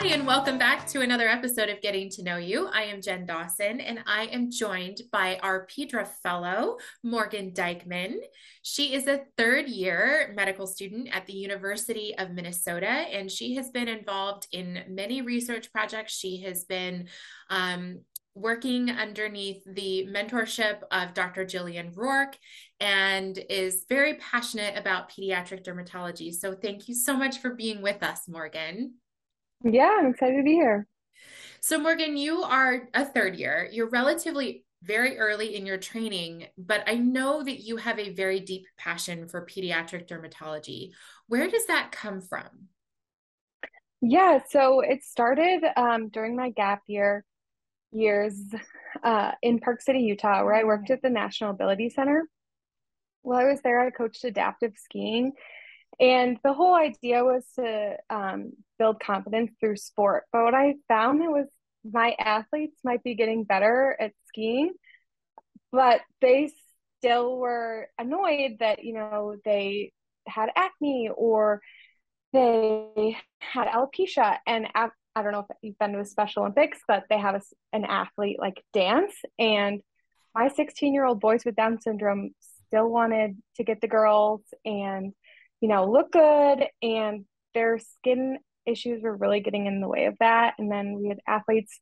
Hi, and welcome back to another episode of Getting to Know You. I am Jen Dawson, and I am joined by our Pedra Fellow, Morgan Dykeman. She is a third year medical student at the University of Minnesota, and she has been involved in many research projects. She has been um, working underneath the mentorship of Dr. Jillian Rourke and is very passionate about pediatric dermatology. So, thank you so much for being with us, Morgan. Yeah, I'm excited to be here. So, Morgan, you are a third year. You're relatively very early in your training, but I know that you have a very deep passion for pediatric dermatology. Where does that come from? Yeah, so it started um, during my gap year years uh, in Park City, Utah, where I worked at the National Ability Center. While I was there, I coached adaptive skiing. And the whole idea was to um, build confidence through sport. But what I found was my athletes might be getting better at skiing, but they still were annoyed that, you know, they had acne or they had alopecia. And I don't know if you've been to the Special Olympics, but they have a, an athlete like dance. And my 16 year old boys with Down syndrome still wanted to get the girls and, you know, look good. And their skin issues were really getting in the way of that. And then we had athletes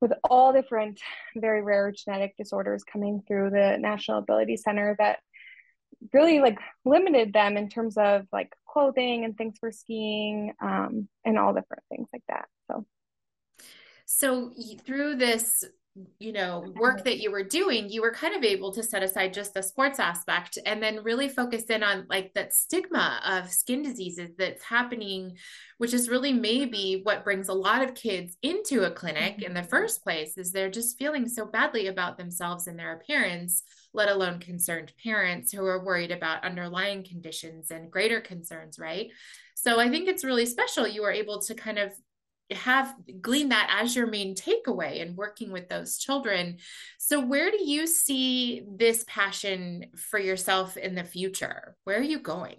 with all different very rare genetic disorders coming through the National Ability Center that really like limited them in terms of like clothing and things for skiing um, and all different things like that. So, so through this you know work that you were doing you were kind of able to set aside just the sports aspect and then really focus in on like that stigma of skin diseases that's happening which is really maybe what brings a lot of kids into a clinic in the mm-hmm. first place is they're just feeling so badly about themselves and their appearance let alone concerned parents who are worried about underlying conditions and greater concerns right? So i think it's really special you were able to kind of have glean that as your main takeaway in working with those children. So, where do you see this passion for yourself in the future? Where are you going?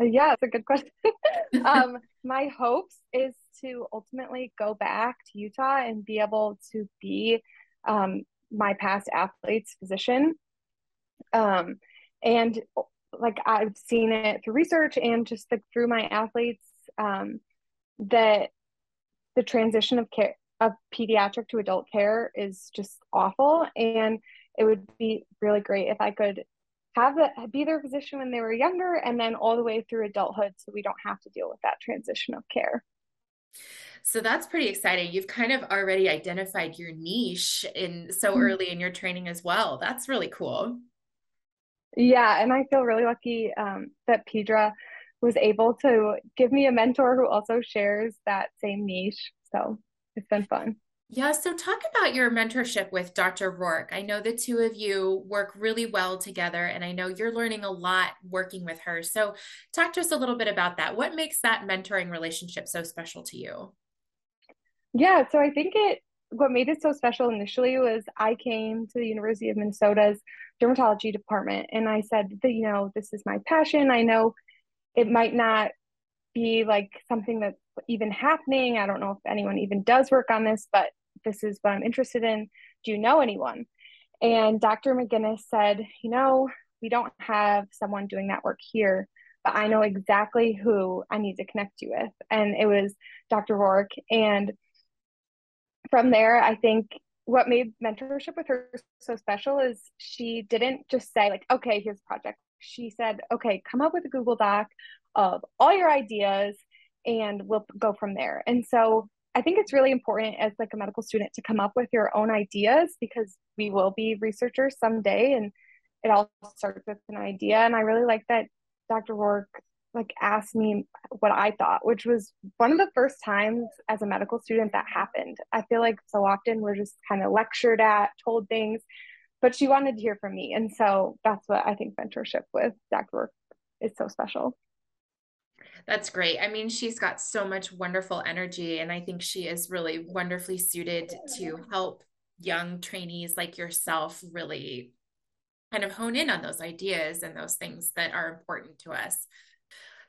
Yeah, it's a good question. um, my hopes is to ultimately go back to Utah and be able to be um, my past athlete's physician. Um, and like I've seen it through research and just like through my athletes um, that the transition of care of pediatric to adult care is just awful and it would be really great if i could have the, be their physician when they were younger and then all the way through adulthood so we don't have to deal with that transition of care so that's pretty exciting. You've kind of already identified your niche in so mm-hmm. early in your training as well. That's really cool. Yeah, and I feel really lucky um, that Pedra was able to give me a mentor who also shares that same niche. So it's been fun. Yeah, so talk about your mentorship with Dr. Rourke. I know the two of you work really well together, and I know you're learning a lot working with her. So, talk to us a little bit about that. What makes that mentoring relationship so special to you? Yeah, so I think it what made it so special initially was I came to the University of Minnesota's dermatology department and I said that, you know, this is my passion. I know it might not be like something that's even happening. I don't know if anyone even does work on this, but this is what I'm interested in. Do you know anyone? And Dr. McGinnis said, you know, we don't have someone doing that work here, but I know exactly who I need to connect you with. And it was Dr. Rourke. And from there, I think what made mentorship with her so special is she didn't just say, like, okay, here's a project she said, okay, come up with a Google Doc of all your ideas and we'll go from there. And so I think it's really important as like a medical student to come up with your own ideas because we will be researchers someday and it all starts with an idea. And I really like that Dr. Rourke like asked me what I thought, which was one of the first times as a medical student that happened. I feel like so often we're just kind of lectured at, told things, but she wanted to hear from me. And so that's what I think mentorship with Dr. Rourke is so special. That's great. I mean, she's got so much wonderful energy, and I think she is really wonderfully suited to help young trainees like yourself really kind of hone in on those ideas and those things that are important to us.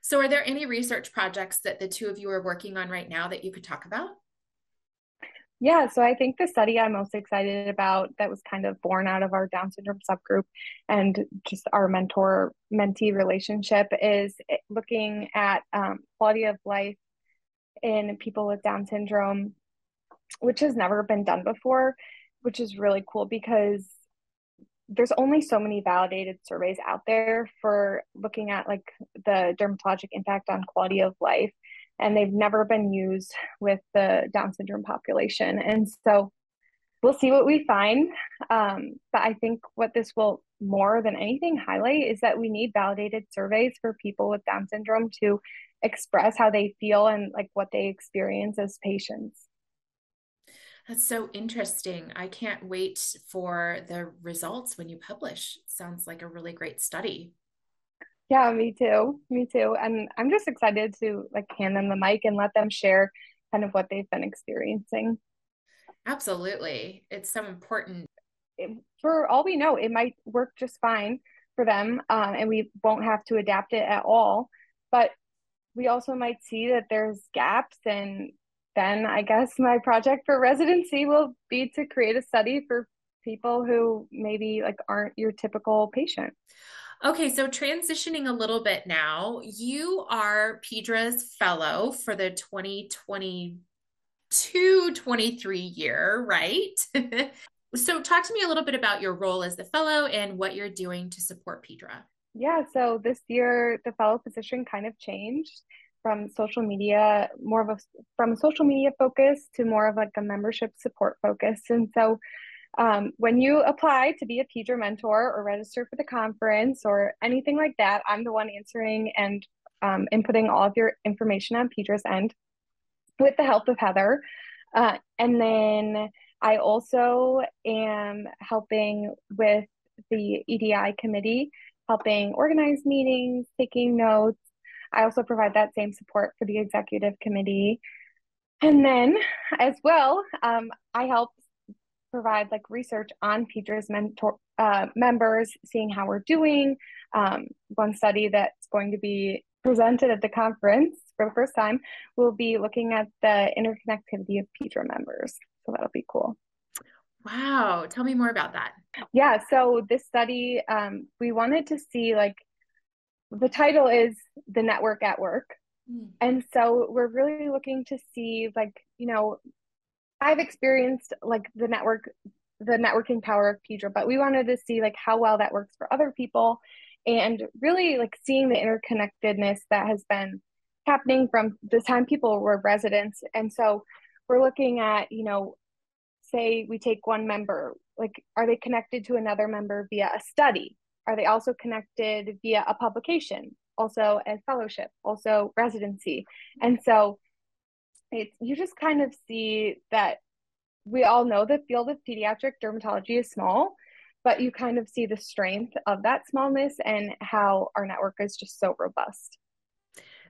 So, are there any research projects that the two of you are working on right now that you could talk about? Yeah, so I think the study I'm most excited about that was kind of born out of our Down syndrome subgroup and just our mentor mentee relationship is looking at um, quality of life in people with Down syndrome, which has never been done before, which is really cool because there's only so many validated surveys out there for looking at like the dermatologic impact on quality of life and they've never been used with the Down syndrome population. And so we'll see what we find. Um, but I think what this will more than anything highlight is that we need validated surveys for people with Down syndrome to express how they feel and like what they experience as patients. That's so interesting. I can't wait for the results when you publish. Sounds like a really great study. Yeah, me too. Me too. And I'm just excited to like hand them the mic and let them share kind of what they've been experiencing. Absolutely. It's so important. It, for all we know, it might work just fine for them um, and we won't have to adapt it at all. But we also might see that there's gaps and then I guess my project for residency will be to create a study for people who maybe like aren't your typical patient. Okay, so transitioning a little bit now, you are Pedra's fellow for the 2022 23 year, right? so, talk to me a little bit about your role as the fellow and what you're doing to support Pedra. Yeah, so this year the fellow position kind of changed from social media, more of a from a social media focus to more of like a membership support focus. And so um, when you apply to be a Pedra mentor or register for the conference or anything like that, I'm the one answering and um, inputting all of your information on Pedra's end with the help of Heather. Uh, and then I also am helping with the EDI committee, helping organize meetings, taking notes. I also provide that same support for the executive committee. And then, as well, um, I help provide like research on Pedra's mentor uh, members, seeing how we're doing. Um, one study that's going to be presented at the conference for the first time will be looking at the interconnectivity of Pedra members. So that'll be cool. Wow. Tell me more about that. Yeah. So this study, um, we wanted to see like the title is The Network at Work. Mm. And so we're really looking to see like, you know, I've experienced like the network, the networking power of Pedra, but we wanted to see like how well that works for other people and really like seeing the interconnectedness that has been happening from the time people were residents. And so we're looking at, you know, say we take one member, like are they connected to another member via a study? Are they also connected via a publication? Also a fellowship, also residency. And so it's you just kind of see that we all know the field of pediatric dermatology is small, but you kind of see the strength of that smallness and how our network is just so robust.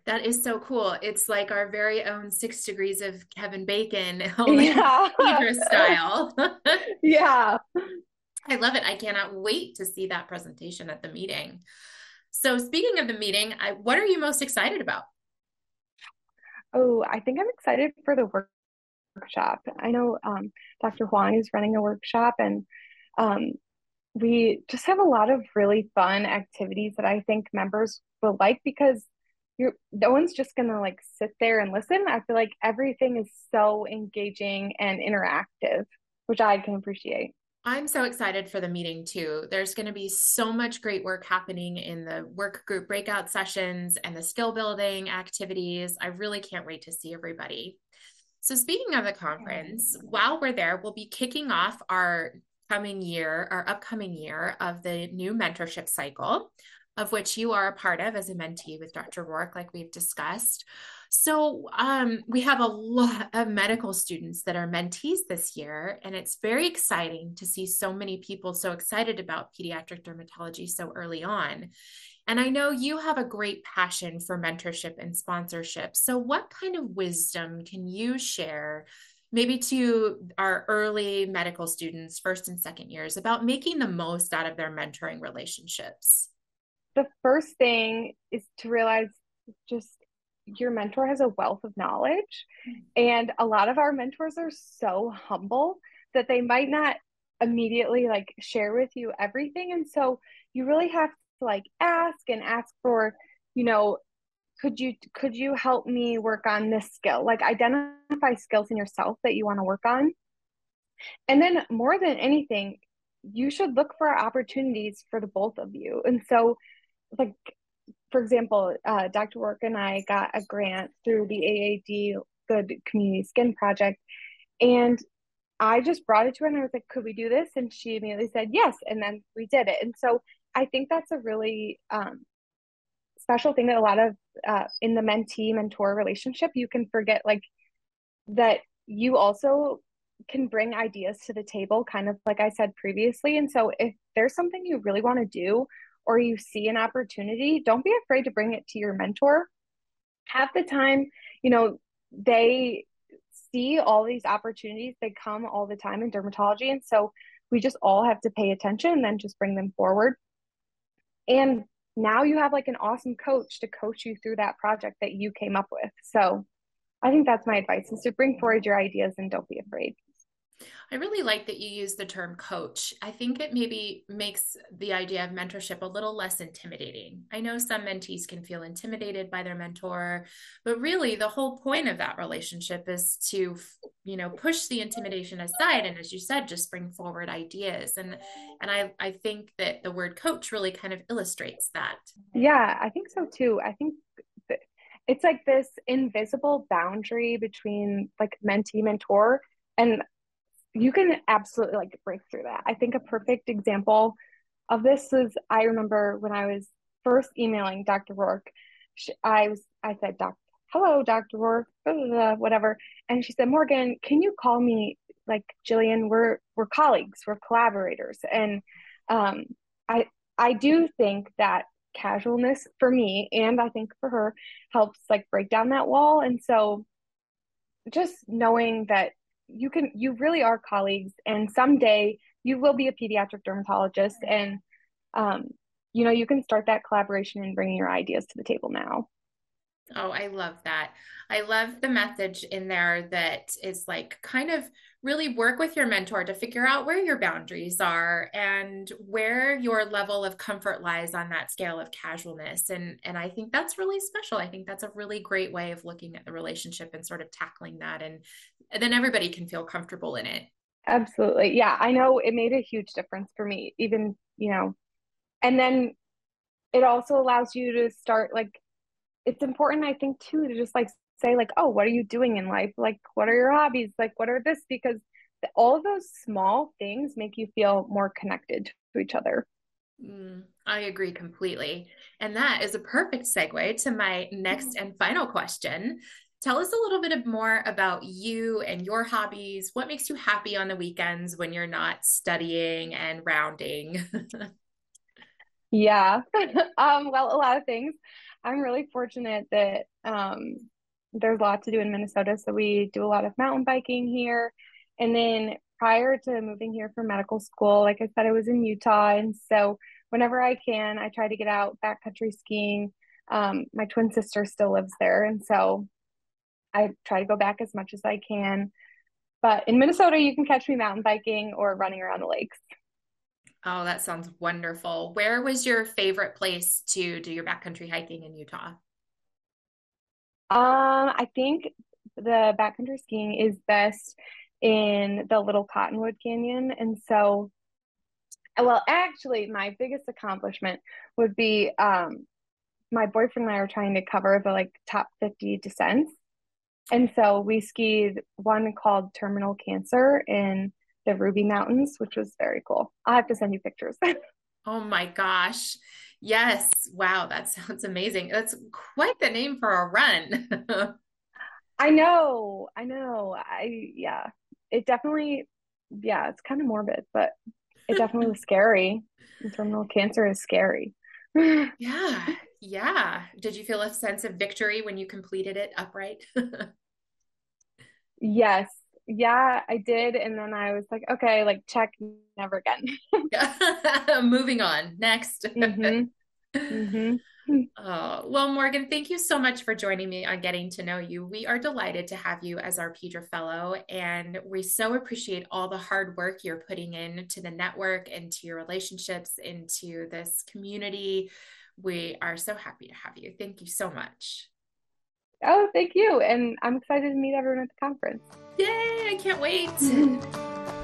That is so cool. It's like our very own six degrees of Kevin Bacon, only yeah. style. yeah. I love it. I cannot wait to see that presentation at the meeting. So, speaking of the meeting, I, what are you most excited about? Oh, I think I'm excited for the workshop. I know um, Dr. Huang is running a workshop, and um, we just have a lot of really fun activities that I think members will like because you're no one's just gonna like sit there and listen. I feel like everything is so engaging and interactive, which I can appreciate. I'm so excited for the meeting too. There's going to be so much great work happening in the work group breakout sessions and the skill building activities. I really can't wait to see everybody. So, speaking of the conference, while we're there, we'll be kicking off our coming year, our upcoming year of the new mentorship cycle, of which you are a part of as a mentee with Dr. Rourke, like we've discussed. So um, we have a lot of medical students that are mentees this year, and it's very exciting to see so many people so excited about pediatric dermatology so early on. And I know you have a great passion for mentorship and sponsorship. So, what kind of wisdom can you share, maybe to our early medical students, first and second years, about making the most out of their mentoring relationships? The first thing is to realize just your mentor has a wealth of knowledge. Mm-hmm. And a lot of our mentors are so humble that they might not immediately like share with you everything. And so you really have to like ask and ask for, you know, could you could you help me work on this skill? Like identify skills in yourself that you want to work on. And then more than anything, you should look for opportunities for the both of you. And so like for example, uh, Dr. Rourke and I got a grant through the AAD Good Community Skin Project. And I just brought it to her and I was like, could we do this? And she immediately said yes. And then we did it. And so I think that's a really um, special thing that a lot of uh, in the mentee mentor relationship, you can forget like that you also can bring ideas to the table, kind of like I said previously. And so if there's something you really want to do or you see an opportunity, don't be afraid to bring it to your mentor. Half the time, you know, they see all these opportunities, they come all the time in dermatology. And so we just all have to pay attention and then just bring them forward. And now you have like an awesome coach to coach you through that project that you came up with. So I think that's my advice is to bring forward your ideas and don't be afraid. I really like that you use the term coach. I think it maybe makes the idea of mentorship a little less intimidating. I know some mentees can feel intimidated by their mentor, but really the whole point of that relationship is to, you know, push the intimidation aside and as you said, just bring forward ideas. And and I I think that the word coach really kind of illustrates that. Yeah, I think so too. I think it's like this invisible boundary between like mentee mentor and you can absolutely like break through that. I think a perfect example of this was I remember when I was first emailing Dr. Rourke, she, I was I said, "Doc, hello, Dr. Rourke, blah, blah, whatever," and she said, "Morgan, can you call me like Jillian? We're we're colleagues, we're collaborators," and um, I I do think that casualness for me and I think for her helps like break down that wall, and so just knowing that you can you really are colleagues and someday you will be a pediatric dermatologist and um, you know you can start that collaboration and bringing your ideas to the table now Oh, I love that. I love the message in there that is like kind of really work with your mentor to figure out where your boundaries are and where your level of comfort lies on that scale of casualness. And and I think that's really special. I think that's a really great way of looking at the relationship and sort of tackling that and, and then everybody can feel comfortable in it. Absolutely. Yeah, I know it made a huge difference for me even, you know. And then it also allows you to start like it's important i think too to just like say like oh what are you doing in life like what are your hobbies like what are this because all of those small things make you feel more connected to each other mm, i agree completely and that is a perfect segue to my next and final question tell us a little bit more about you and your hobbies what makes you happy on the weekends when you're not studying and rounding yeah um, well a lot of things I'm really fortunate that um, there's a lot to do in Minnesota. So we do a lot of mountain biking here. And then prior to moving here for medical school, like I said, I was in Utah. And so whenever I can, I try to get out backcountry skiing. Um, my twin sister still lives there. And so I try to go back as much as I can. But in Minnesota, you can catch me mountain biking or running around the lakes. Oh, that sounds wonderful. Where was your favorite place to do your backcountry hiking in Utah? Um, I think the backcountry skiing is best in the Little Cottonwood Canyon. And so, well, actually, my biggest accomplishment would be um, my boyfriend and I are trying to cover the like top 50 descents. And so we skied one called Terminal Cancer in the Ruby Mountains, which was very cool. I'll have to send you pictures. oh my gosh. Yes. Wow. That sounds amazing. That's quite the name for a run. I know. I know. I, yeah. It definitely, yeah, it's kind of morbid, but it definitely was scary. Terminal cancer is scary. yeah. Yeah. Did you feel a sense of victory when you completed it upright? Yes yeah, I did. And then I was like, okay, like check, never again. Moving on. Next. mm-hmm. Mm-hmm. Oh, well, Morgan, thank you so much for joining me on Getting to Know You. We are delighted to have you as our Pedra Fellow, and we so appreciate all the hard work you're putting into the network, into your relationships, into this community. We are so happy to have you. Thank you so much. Oh, thank you. And I'm excited to meet everyone at the conference. Yay, I can't wait.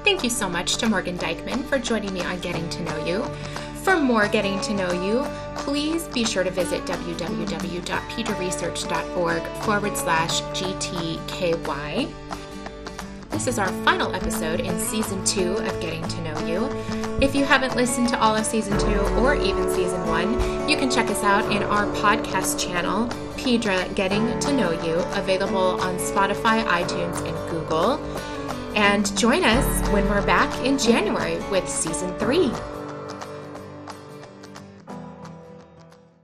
Thank you so much to Morgan Dykeman for joining me on Getting to Know You. For more Getting to Know You, please be sure to visit www.pedraresearch.org forward slash GTKY. This is our final episode in season two of Getting to Know You. If you haven't listened to all of season two or even season one, you can check us out in our podcast channel, Pedra Getting to Know You, available on Spotify, iTunes, and Google. And join us when we're back in January with season three.